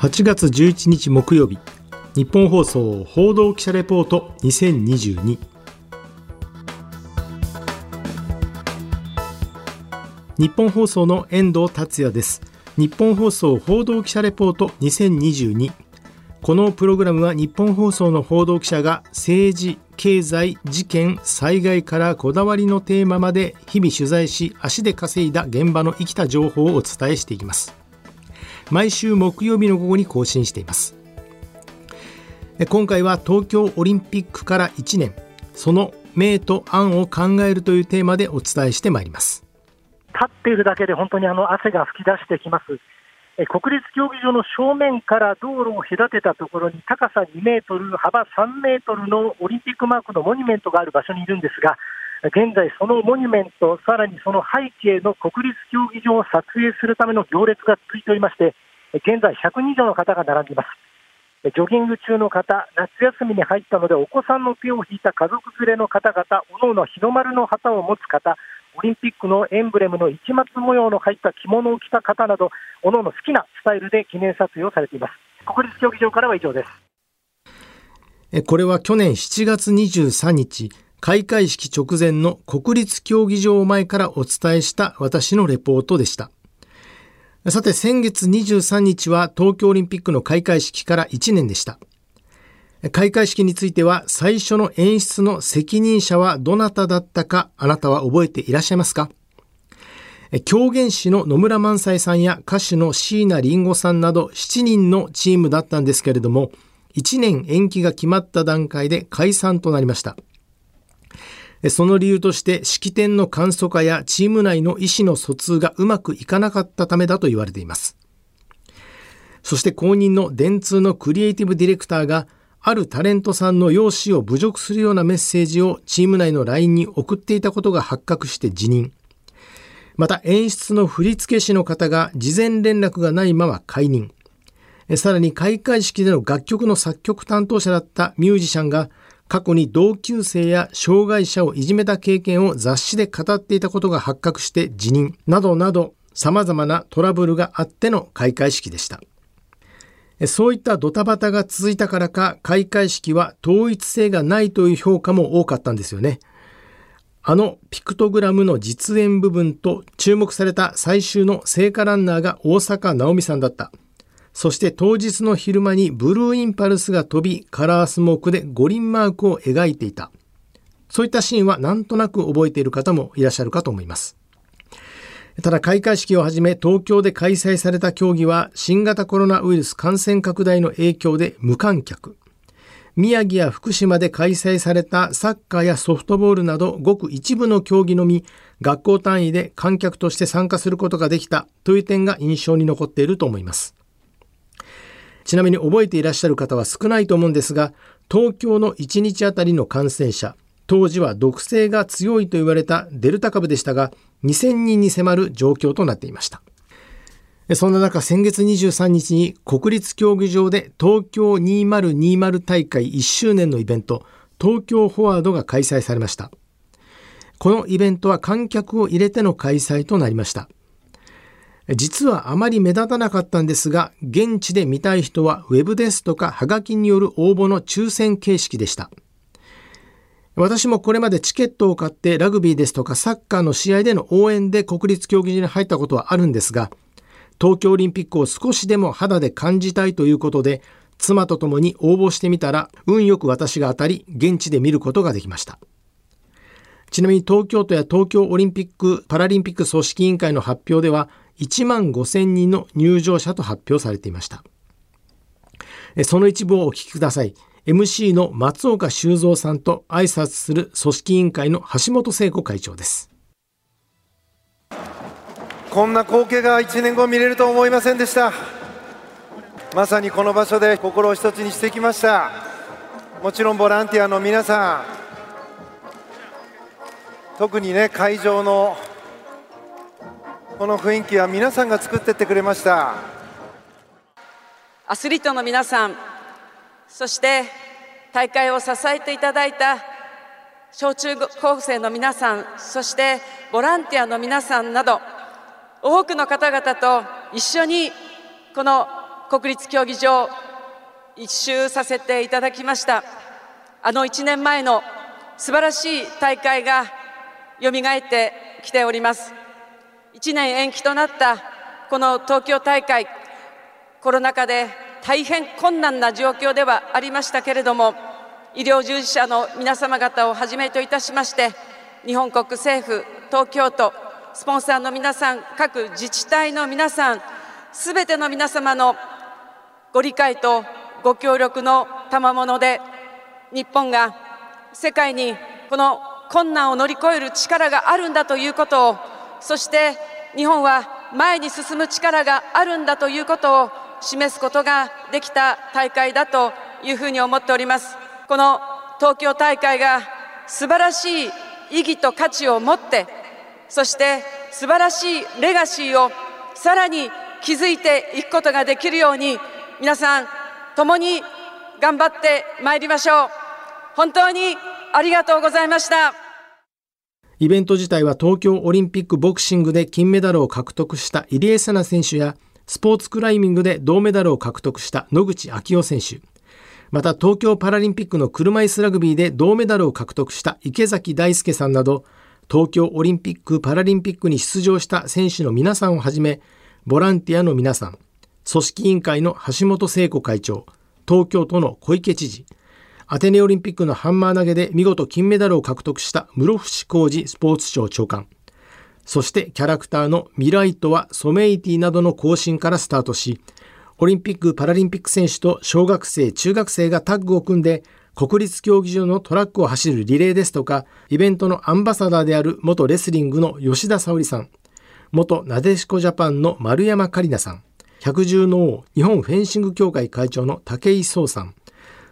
8月11日木曜日日本放送報道記者レポート2022日本放送の遠藤達也です。日本放送報道記者レポート2022このプログラムは日本放送の報道記者が政治、経済、事件、災害からこだわりのテーマまで日々取材し足で稼いだ現場の生きた情報をお伝えしていきます。毎週木曜日の午後に更新しています。今回は東京オリンピックから1年その明と暗を考えるというテーマでお伝えしてまいります。立っているだけで本当にあの汗が噴き出してきます。国立競技場の正面から道路を隔てたところに高さ2メートル、幅3メートルのオリンピックマークのモニュメントがある場所にいるんですが、現在、そのモニュメント、さらにその背景の国立競技場を撮影するための行列が続いておりまして、現在100人以上の方が並んでいます。ジョギング中の方、夏休みに入ったのでお子さんの手を引いた家族連れの方々、おのおの日の丸の旗を持つ方、オリンピックのエンブレムの市松模様の入った着物を着た方など、おのおの好きなスタイルで記念撮影をされています。国立競技場からは以上です。これは去年7月23日、開会式直前の国立競技場前からお伝えした私のレポートでした。さて先月23日は東京オリンピックの開会式から1年でした。開会式については最初の演出の責任者はどなただったかあなたは覚えていらっしゃいますか？狂言師の野村萬斎さんや歌手の椎名林檎さんなど7人のチームだったんですけれども1年延期が決まった段階で解散となりました。その理由として式典の簡素化やチーム内の意思の疎通がうまくいかなかったためだと言われています。そして後任の電通のクリエイティブディレクターがあるタレントさんの容姿を侮辱するようなメッセージをチーム内の LINE に送っていたことが発覚して辞任。また演出の振付師の方が事前連絡がないまま解任。さらに開会式での楽曲の作曲担当者だったミュージシャンが過去に同級生や障害者をいじめた経験を雑誌で語っていたことが発覚して辞任などなど様々なトラブルがあっての開会式でした。そういったドタバタが続いたからか開会式は統一性がないという評価も多かったんですよね。あのピクトグラムの実演部分と注目された最終の聖火ランナーが大坂なおみさんだった。そして当日の昼間にブルーインパルスが飛び、カラースモークで五輪マークを描いていた。そういったシーンはなんとなく覚えている方もいらっしゃるかと思います。ただ開会式をはじめ東京で開催された競技は新型コロナウイルス感染拡大の影響で無観客。宮城や福島で開催されたサッカーやソフトボールなどごく一部の競技のみ学校単位で観客として参加することができたという点が印象に残っていると思います。ちなみに覚えていらっしゃる方は少ないと思うんですが、東京の1日あたりの感染者、当時は毒性が強いと言われたデルタ株でしたが、2000人に迫る状況となっていました。そんな中、先月23日に国立競技場で東京2020大会1周年のイベント、東京フォワードが開催されました。このイベントは観客を入れての開催となりました。実はあまり目立たなかったんですが、現地で見たい人はウェブですとかハガキによる応募の抽選形式でした。私もこれまでチケットを買ってラグビーですとかサッカーの試合での応援で国立競技場に入ったことはあるんですが、東京オリンピックを少しでも肌で感じたいということで、妻と共に応募してみたら、運よく私が当たり、現地で見ることができました。ちなみに東京都や東京オリンピック・パラリンピック組織委員会の発表では、1万5000人の入場者と発表されていました。その一部をお聞きください。MC の松岡修造さんと挨拶する組織委員会の橋本聖子会長です。こんな光景が1年後見れると思いませんでした。まさにこの場所で心を一つにしてきました。もちろんボランティアの皆さん、特にね会場のこの雰囲気は皆さんが作ってってくれました。アスリートの皆さんそして大会を支えていただいた小中高生の皆さんそしてボランティアの皆さんなど多くの方々と一緒にこの国立競技場一周させていただきました。あの1年前の素晴らしい大会がよみがえってきております。1年延期となったこの東京大会コロナ禍で大変困難な状況ではありましたけれども医療従事者の皆様方をはじめといたしまして日本国政府東京都スポンサーの皆さん各自治体の皆さんすべての皆様のご理解とご協力の賜物で日本が世界にこの困難を乗り越える力があるんだということをそして日本は前に進む力があるんだということを示すことができた大会だというふうに思っております。この東京大会が素晴らしい意義と価値を持ってそして素晴らしいレガシーをさらに築いていくことができるように皆さん共に頑張ってまいりましょう。本当にありがとうございました。イベント自体は東京オリンピックボクシングで金メダルを獲得した入江聖奈選手やスポーツクライミングで銅メダルを獲得した野口昭夫選手。また東京パラリンピックの車椅子ラグビーで銅メダルを獲得した池崎大輔さんなど東京オリンピック・パラリンピックに出場した選手の皆さんをはじめボランティアの皆さん組織委員会の橋本聖子会長東京都の小池知事アテネオリンピックのハンマー投げで見事金メダルを獲得した室伏浩二スポーツ庁長官。そしてキャラクターのミライトはソメイティなどの更新からスタートしオリンピック・パラリンピック選手と小学生・中学生がタッグを組んで国立競技場のトラックを走るリレーですとかイベントのアンバサダーである元レスリングの吉田沙保里さん元なでしこジャパンの丸山桂里奈さん百獣の王日本フェンシング協会会長の武井壮さん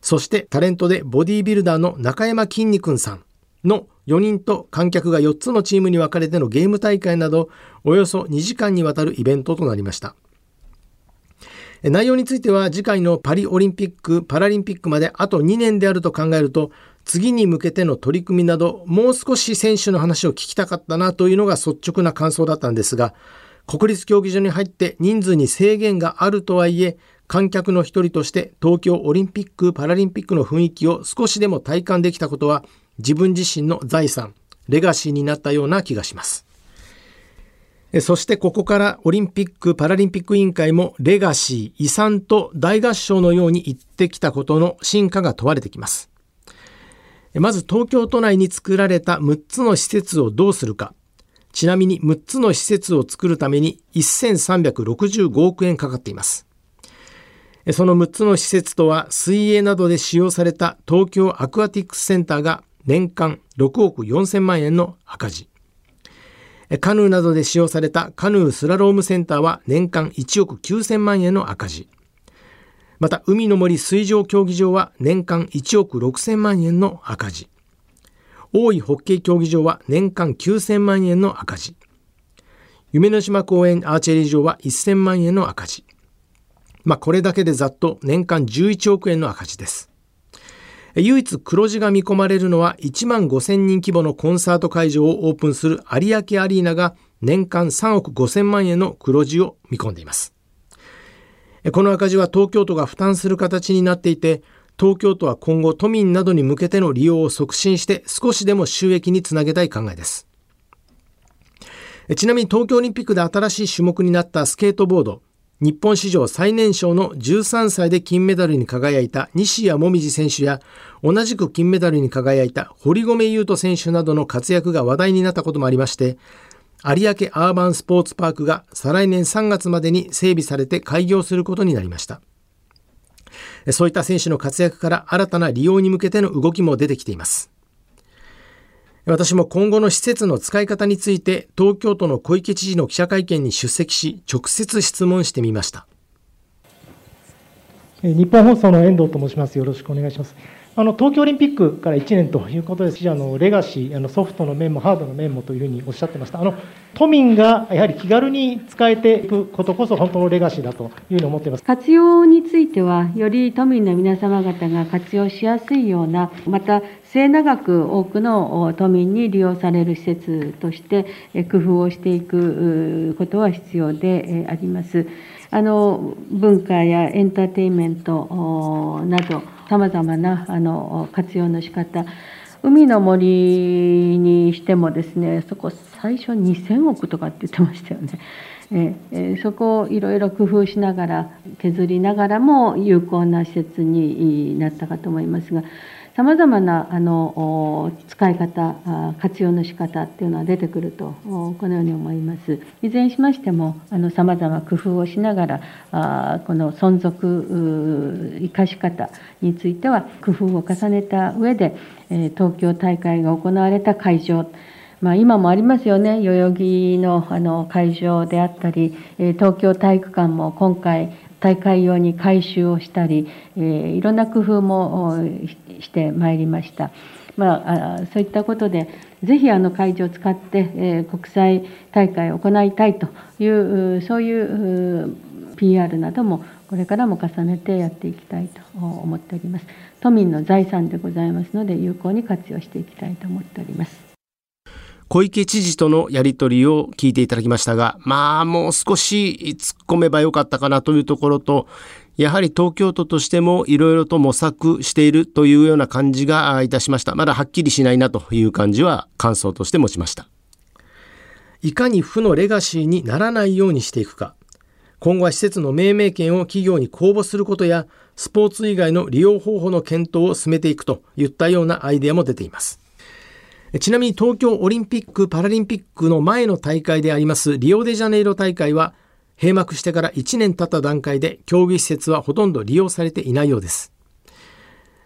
そしてタレントでボディービルダーの中山きんに君さん。の4人と観客が4つのチームに分かれてのゲーム大会などおよそ2時間にわたるイベントとなりました。内容については次回のパリオリンピック・パラリンピックまであと2年であると考えると次に向けての取り組みなどもう少し選手の話を聞きたかったなというのが率直な感想だったんですが国立競技場に入って人数に制限があるとはいえ観客の一人として東京オリンピック・パラリンピックの雰囲気を少しでも体感できたことは自分自身の財産、レガシーになったような気がします。そしてここからオリンピック・パラリンピック委員会もレガシー、遺産と大合唱のように言ってきたことの進化が問われてきます。まず東京都内に作られた6つの施設をどうするか。ちなみに6つの施設を作るために1365億円かかっています。その6つの施設とは水泳などで使用された東京アクアティクスセンターが年間6億4000万円の赤字。カヌーなどで使用されたカヌースラロームセンターは年間1億9000万円の赤字。また、海の森水上競技場は年間1億6000万円の赤字。大井ホッケー競技場は年間9000万円の赤字。夢の島公園アーチェリー場は1000万円の赤字。まあ、これだけでざっと年間11億円の赤字です。唯一黒字が見込まれるのは1万5000人規模のコンサート会場をオープンする有明アリーナが年間3億5000万円の黒字を見込んでいます。この赤字は東京都が負担する形になっていて、東京都は今後都民などに向けての利用を促進して少しでも収益につなげたい考えです。ちなみに東京オリンピックで新しい種目になったスケートボード、日本史上最年少の13歳で金メダルに輝いた西矢椛選手や同じく金メダルに輝いた堀米雄斗選手などの活躍が話題になったこともありまして有明アーバンスポーツパークが再来年3月までに整備されて開業することになりました。そういった選手の活躍から新たな利用に向けての動きも出てきています。私も今後の施設の使い方について東京都の小池知事の記者会見に出席し直接質問してみました。日本放送の遠藤と申します。よろしくお願いします。あの東京オリンピックから1年ということです。し、あのレガシー、あのソフトの面もハードの面もというふうにおっしゃってました。あの都民がやはり気軽に使えていくことこそ本当のレガシーだというふうに思っています。活用については、より都民の皆様方が活用しやすいような、また末永く多くの都民に利用される施設として工夫をしていくことは必要であります。あの文化やエンターテインメントなど、さまざまなあの活用の仕方海の森にしてもですねそこ最初2000億とかって言ってましたよね。ええそこをいろいろ工夫しながら削りながらも有効な施設になったかと思いますがさまざまなあの使い方活用の仕方っていうのは出てくるとこのように思います。いずれにしましてもさまざま工夫をしながらあこの存続生かし方については工夫を重ねた上で東京大会が行われた会場。まあ、今もありますよね、代々木のあの会場であったり、東京体育館も今回、大会用に改修をしたり、えー、いろんな工夫もしてまいりました。まあ、そういったことで、ぜひあの会場を使って、えー、国際大会を行いたいという、そういう PR なども、これからも重ねてやっていきたいと思っております。都民の財産でございますので、有効に活用していきたいと思っております。小池知事とのやり取りを聞いていただきましたが、まあもう少し突っ込めばよかったかなというところと、やはり東京都としてもいろいろと模索しているというような感じがいたしました。まだはっきりしないなという感じは感想として持ちました。いかに負のレガシーにならないようにしていくか。今後は施設の命名権を企業に公募することや、スポーツ以外の利用方法の検討を進めていくといったようなアイデアも出ています。ちなみに東京オリンピック・パラリンピックの前の大会でありますリオデジャネイロ大会は閉幕してから1年経った段階で競技施設はほとんど利用されていないようです。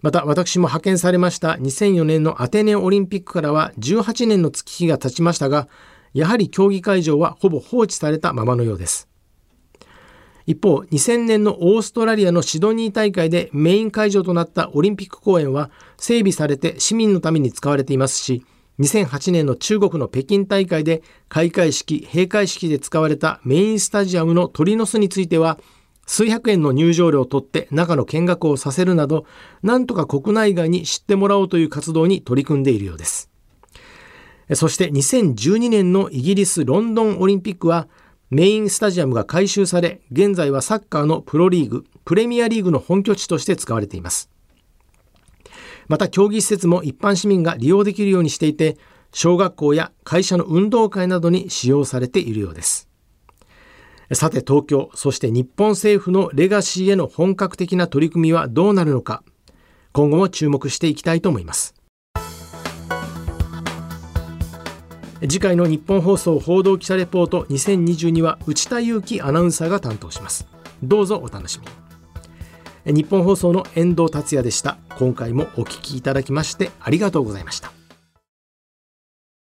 また私も派遣されました2004年のアテネオリンピックからは18年の月日が経ちましたが、やはり競技会場はほぼ放置されたままのようです。一方、2000年のオーストラリアのシドニー大会でメイン会場となったオリンピック公園は整備されて市民のために使われていますし、2008年の中国の北京大会で開会式、閉会式で使われたメインスタジアムの鳥の巣については、数百円の入場料を取って中の見学をさせるなど、なんとか国内外に知ってもらおうという活動に取り組んでいるようです。そして2012年のイギリス・ロンドンオリンピックは、メインスタジアムが改修され、現在はサッカーのプロリーグ、プレミアリーグの本拠地として使われています。また競技施設も一般市民が利用できるようにしていて、小学校や会社の運動会などに使用されているようです。さて東京、そして日本政府のレガシーへの本格的な取り組みはどうなるのか、今後も注目していきたいと思います。次回の日本放送報道記者レポート2022は内田裕樹アナウンサーが担当します。どうぞお楽しみに。日本放送の遠藤達也でした。今回もお聞きいただきましてありがとうございました。